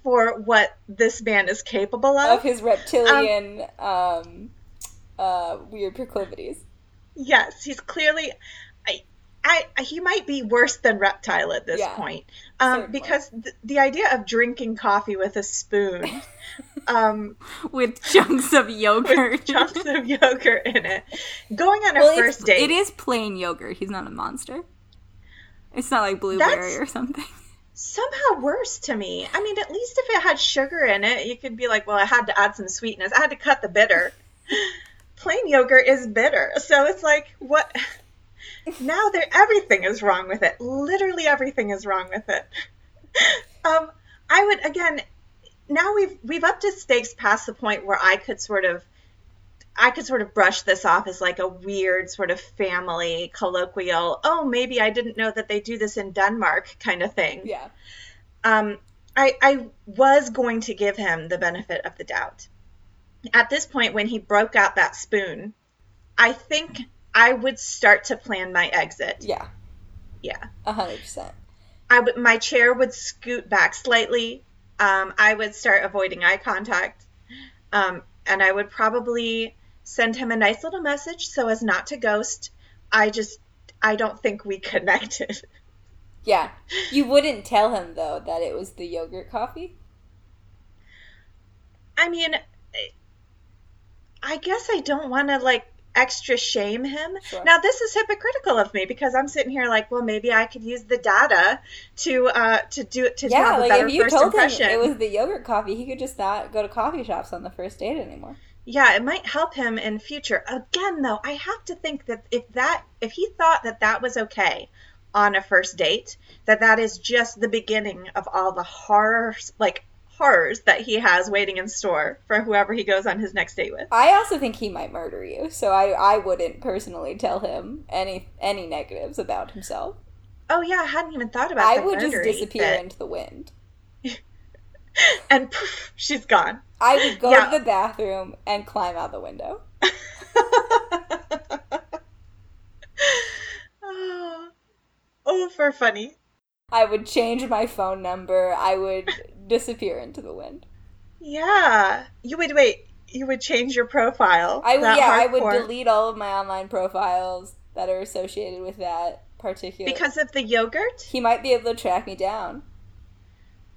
For what this man is capable of. Of his reptilian um, um uh weird proclivities. Yes, he's clearly I, I, he might be worse than reptile at this yeah, point. Um, because th- the idea of drinking coffee with a spoon um, with chunks of yogurt. with chunks of yogurt in it. Going on a first date. it is plain yogurt. He's not a monster. It's not like blueberry That's or something. somehow worse to me. I mean at least if it had sugar in it you could be like well i had to add some sweetness. I had to cut the bitter plain yogurt is bitter so it's like what now there everything is wrong with it. Literally everything is wrong with it. um, I would again now we've we've upped to stakes past the point where I could sort of I could sort of brush this off as like a weird sort of family colloquial, oh, maybe I didn't know that they do this in Denmark kind of thing. Yeah. Um, I, I was going to give him the benefit of the doubt. At this point, when he broke out that spoon, I think I would start to plan my exit. Yeah. Yeah. A hundred percent. I would. My chair would scoot back slightly. Um, I would start avoiding eye contact, um, and I would probably send him a nice little message so as not to ghost. I just, I don't think we connected. Yeah, you wouldn't tell him though that it was the yogurt coffee. I mean, I guess I don't want to like extra shame him. Sure. Now this is hypocritical of me because I'm sitting here like, well, maybe I could use the data to uh to do it to yeah, have a like better if you first told impression. him it was the yogurt coffee, he could just not go to coffee shops on the first date anymore. Yeah, it might help him in future. Again, though, I have to think that if that if he thought that that was okay on a first date, that that is just the beginning of all the horrors like horrors that he has waiting in store for whoever he goes on his next date with. I also think he might murder you, so I, I wouldn't personally tell him any any negatives about himself. Oh yeah, I hadn't even thought about. I would just disappear into the wind, and poof, she's gone. I would go yeah. to the bathroom and climb out the window. oh, oh, for funny. I would change my phone number. I would disappear into the wind. Yeah. You would wait. You would change your profile. I would, yeah, I would delete all of my online profiles that are associated with that particular. because of the yogurt. he might be able to track me down.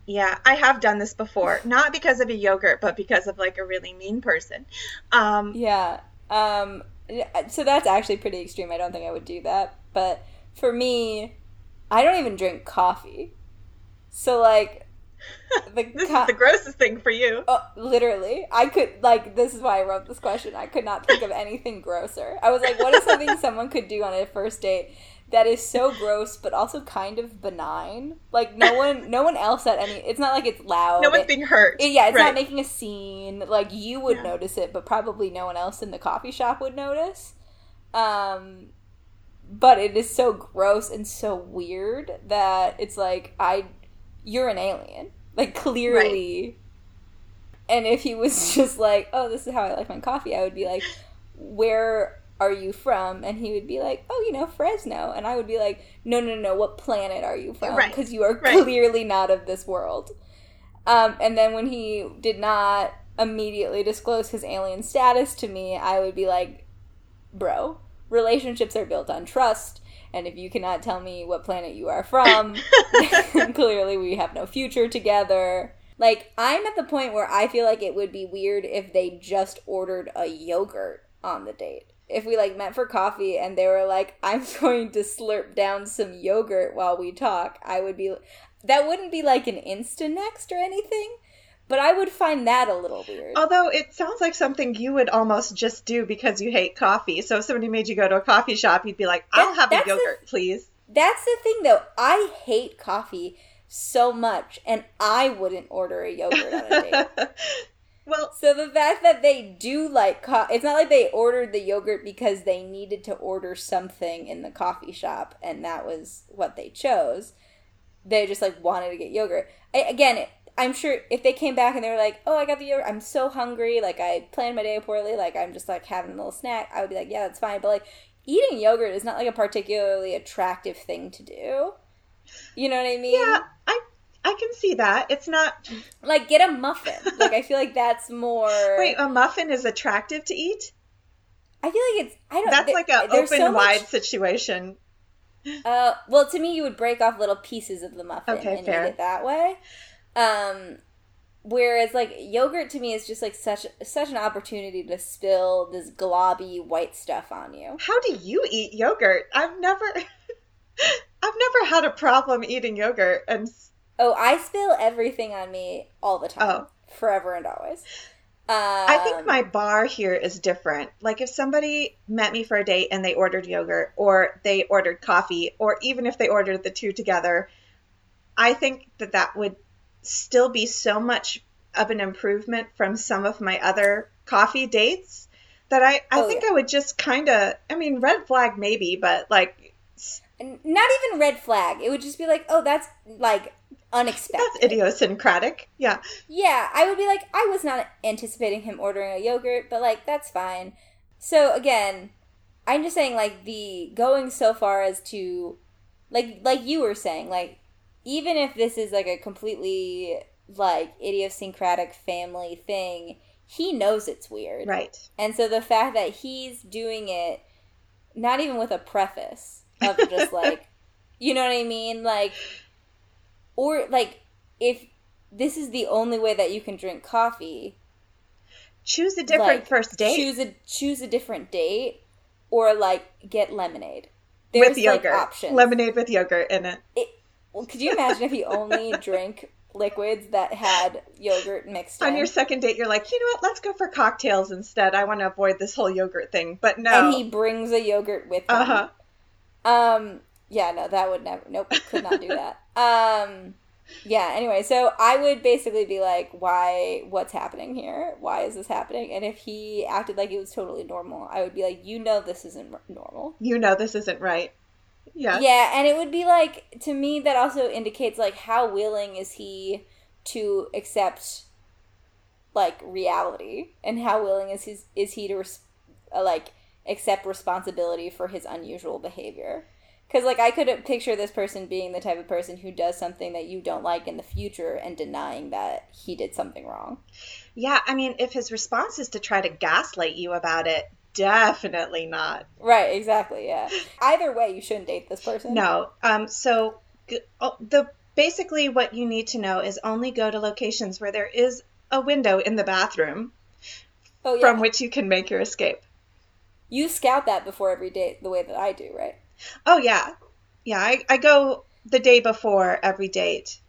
Yeah, I have done this before. Not because of a yogurt, but because of like a really mean person. Um, Yeah. Um. So that's actually pretty extreme. I don't think I would do that. But for me, I don't even drink coffee. So like, the this co- is the grossest thing for you. Oh, literally, I could like. This is why I wrote this question. I could not think of anything grosser. I was like, what is something someone could do on a first date that is so gross but also kind of benign? Like no one, no one else at any. It's not like it's loud. No one's It- being hurt. it- yeah, it's Right. not making a scene. Like you would Yeah. notice it, but probably no one else in the coffee shop would notice. Um, but it is so gross and so weird that it's like I, you're an alien. Like clearly. And if he was just like, "Oh, this is how I like my coffee," I would be like, "Where are you from?" And he would be like, "Oh, you know, Fresno." And I would be like, "No, no, no. What planet are you from? Right. Because you are Right. clearly not of this world." Um, and then when he did not immediately disclose his alien status to me, I would be like, bro, relationships are built on trust. And if you cannot tell me what planet you are from, clearly we have no future together. Like, I'm at the point where I feel like it would be weird if they just ordered a yogurt on the date. If we like met for coffee and they were like, I'm going to slurp down some yogurt while we talk, I would be that wouldn't be like an insta next or anything, but I would find that a little weird. Although it sounds like something you would almost just do because you hate coffee. So if somebody made you go to a coffee shop, you'd be like, "I'll That- have a that's the- yogurt, please." That's the thing though. I hate coffee so much and I wouldn't order a yogurt on a date. well, So the fact that they do like co- it's not like they ordered the yogurt because they needed to order something in the coffee shop and that was what they chose. They just like wanted to get yogurt. I, again, it, I'm sure if they came back and they were like, "Oh, I got the yogurt. I'm so hungry. Like I planned my day poorly. Like I'm just like having a little snack." I would be like, "Yeah, that's fine." But like eating yogurt is not like a particularly attractive thing to do. You know what I mean? yeah, I I can see that. It's not. Like get a muffin. like I feel like that's more. Wait, a muffin is attractive to eat? I feel like it's. I don't. That's there- like an open so much- wide situation. Uh, well, to me, you would break off little pieces of the muffin Okay, and fair. eat it that way. Um, whereas like yogurt to me is just like such such an opportunity to spill this globby white stuff on you. How do you eat yogurt? I've never I've never had a problem eating yogurt and Oh, I spill everything on me all the time, Oh. forever and always. Um, I think my bar here is different. Like if somebody met me for a date and they ordered yogurt or they ordered coffee or even if they ordered the two together, I think that that would still be so much of an improvement from some of my other coffee dates that I I Oh, think yeah. I would just kind of I mean red flag maybe, but like not even red flag. It would just be like, oh, that's like unexpected. that's idiosyncratic. Yeah. Yeah, I would be like, I was not anticipating him ordering a yogurt, but like, that's fine. So again, I'm just saying, like, the going so far as to, like, like you were saying, like, even if this is like a completely like idiosyncratic family thing, he knows it's weird, Right. and so the fact that he's doing it, not even with a preface of just like, you know what I mean, like, or like if this is the only way that you can drink coffee, Choose a different like, first date Choose a choose a different date, or like get lemonade. There's with yogurt. like options. Lemonade with yogurt in it. It, well, could you imagine if he only drank liquids that had yogurt mixed On in? your second date, you're like, you know what? Let's go for cocktails instead. I want to avoid this whole yogurt thing. But no. And he brings a yogurt with him. uh huh. Um, yeah, no, that would never. Nope, could not do that. Um, yeah. Anyway, so I would basically be like, "Why? What's happening here? Why is this happening?" And if he acted like it was totally normal, I would be like, "You know, this isn't normal." You know this isn't right. Yeah. Yeah, and it would be like to me that also indicates like how willing is he to accept like reality, and how willing is his is he to res- uh, like accept responsibility for his unusual behavior. Because, like, I could picture this person being the type of person who does something that you don't like in the future and denying that he did something wrong. Yeah, I mean, if his response is to try to gaslight you about it, definitely not. Right, exactly, yeah. Either way, you shouldn't date this person. No. Um, so, oh, the basically what you need to know is only go to locations where there is a window in the bathroom oh, yeah. from which you can make your escape. You scout that before every date the way that I do, right? Oh yeah, yeah. I, I go the day before every date.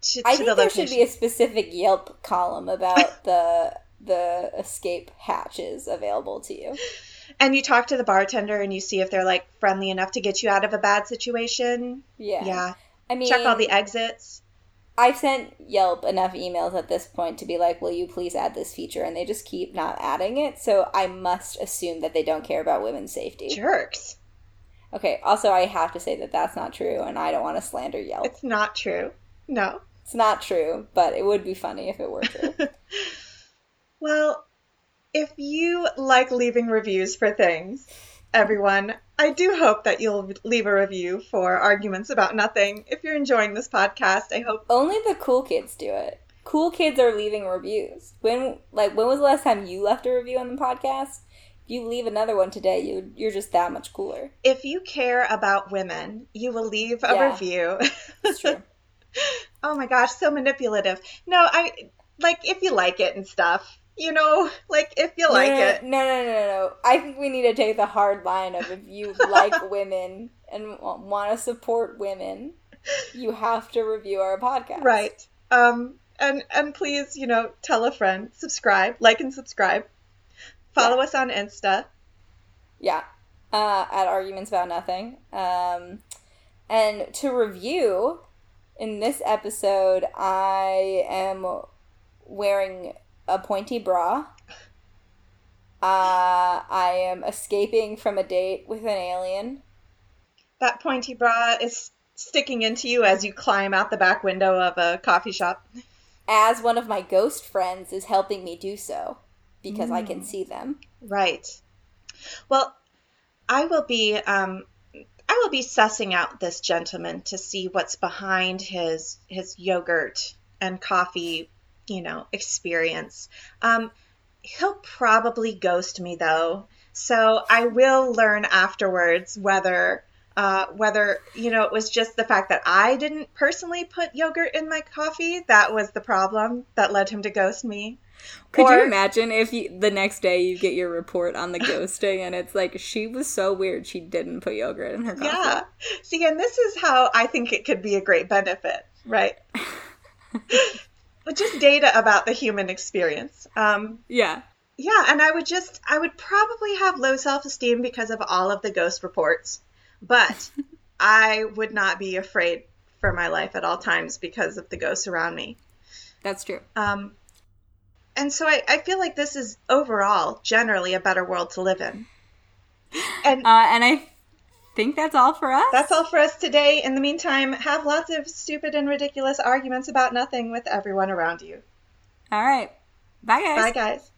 To, I to think the there should be a specific Yelp column about the the escape hatches available to you. And you talk to the bartender and you see if they're like friendly enough to get you out of a bad situation. Yeah. Yeah. I mean, check all the exits. I've sent Yelp enough emails at this point to be like, will you please add this feature? And they just keep not adding it. So I must assume that they don't care about women's safety. Jerks. Okay, also, I have to say that that's not true, and I don't want to slander Yelp. It's not true. No. It's not true, but it would be funny if it were true. well, if you like leaving reviews for things, everyone, I do hope that you'll leave a review for Arguments About Nothing. If you're enjoying this podcast, I hope. Only the cool kids do it. Cool kids are leaving reviews. When, like, when was the last time you left a review on the podcast? If you leave another one today, you you're just that much cooler. If you care about women, you will leave a yeah, review. That's true. oh my gosh, so manipulative. No, I like if you like it and stuff. You know, like if you no, like no, it. No, no, no, no. I think we need to take the hard line of if you like women and want to support women, you have to review our podcast. Right. Um and and please, you know, tell a friend, subscribe, like and subscribe. Follow yeah. us on Insta. Yeah, uh, at Arguments About Nothing. Um, and to review, in this episode, I am wearing a pointy bra. Uh, I am escaping from a date with an alien. That pointy bra is sticking into you as you climb out the back window of a coffee shop. As one of my ghost friends is helping me do so because mm. I can mm. see them. Right. Well, I will be um, I will be sussing out this gentleman to see what's behind his his yogurt and coffee, you know, experience. Um, he'll probably ghost me though, so I will learn afterwards whether uh, whether you know it was just the fact that I didn't personally put yogurt in my coffee that was the problem that led him to ghost me, could or, you imagine if you, the next day you get your report on the ghosting and it's like she was so weird she didn't put yogurt in her coffee? Yeah. See, and this is how I think it could be a great benefit, right? but just data about the human experience. Um, yeah. Yeah, and I would just, I would probably have low self esteem because of all of the ghost reports, but I would not be afraid for my life at all times because of the ghosts around me. That's true. Um, and so I, I feel like this is overall generally a better world to live in. And uh, and I think that's all for us. That's all for us today. In the meantime, have lots of stupid and ridiculous arguments about nothing with everyone around you. All right. Bye guys. Bye guys.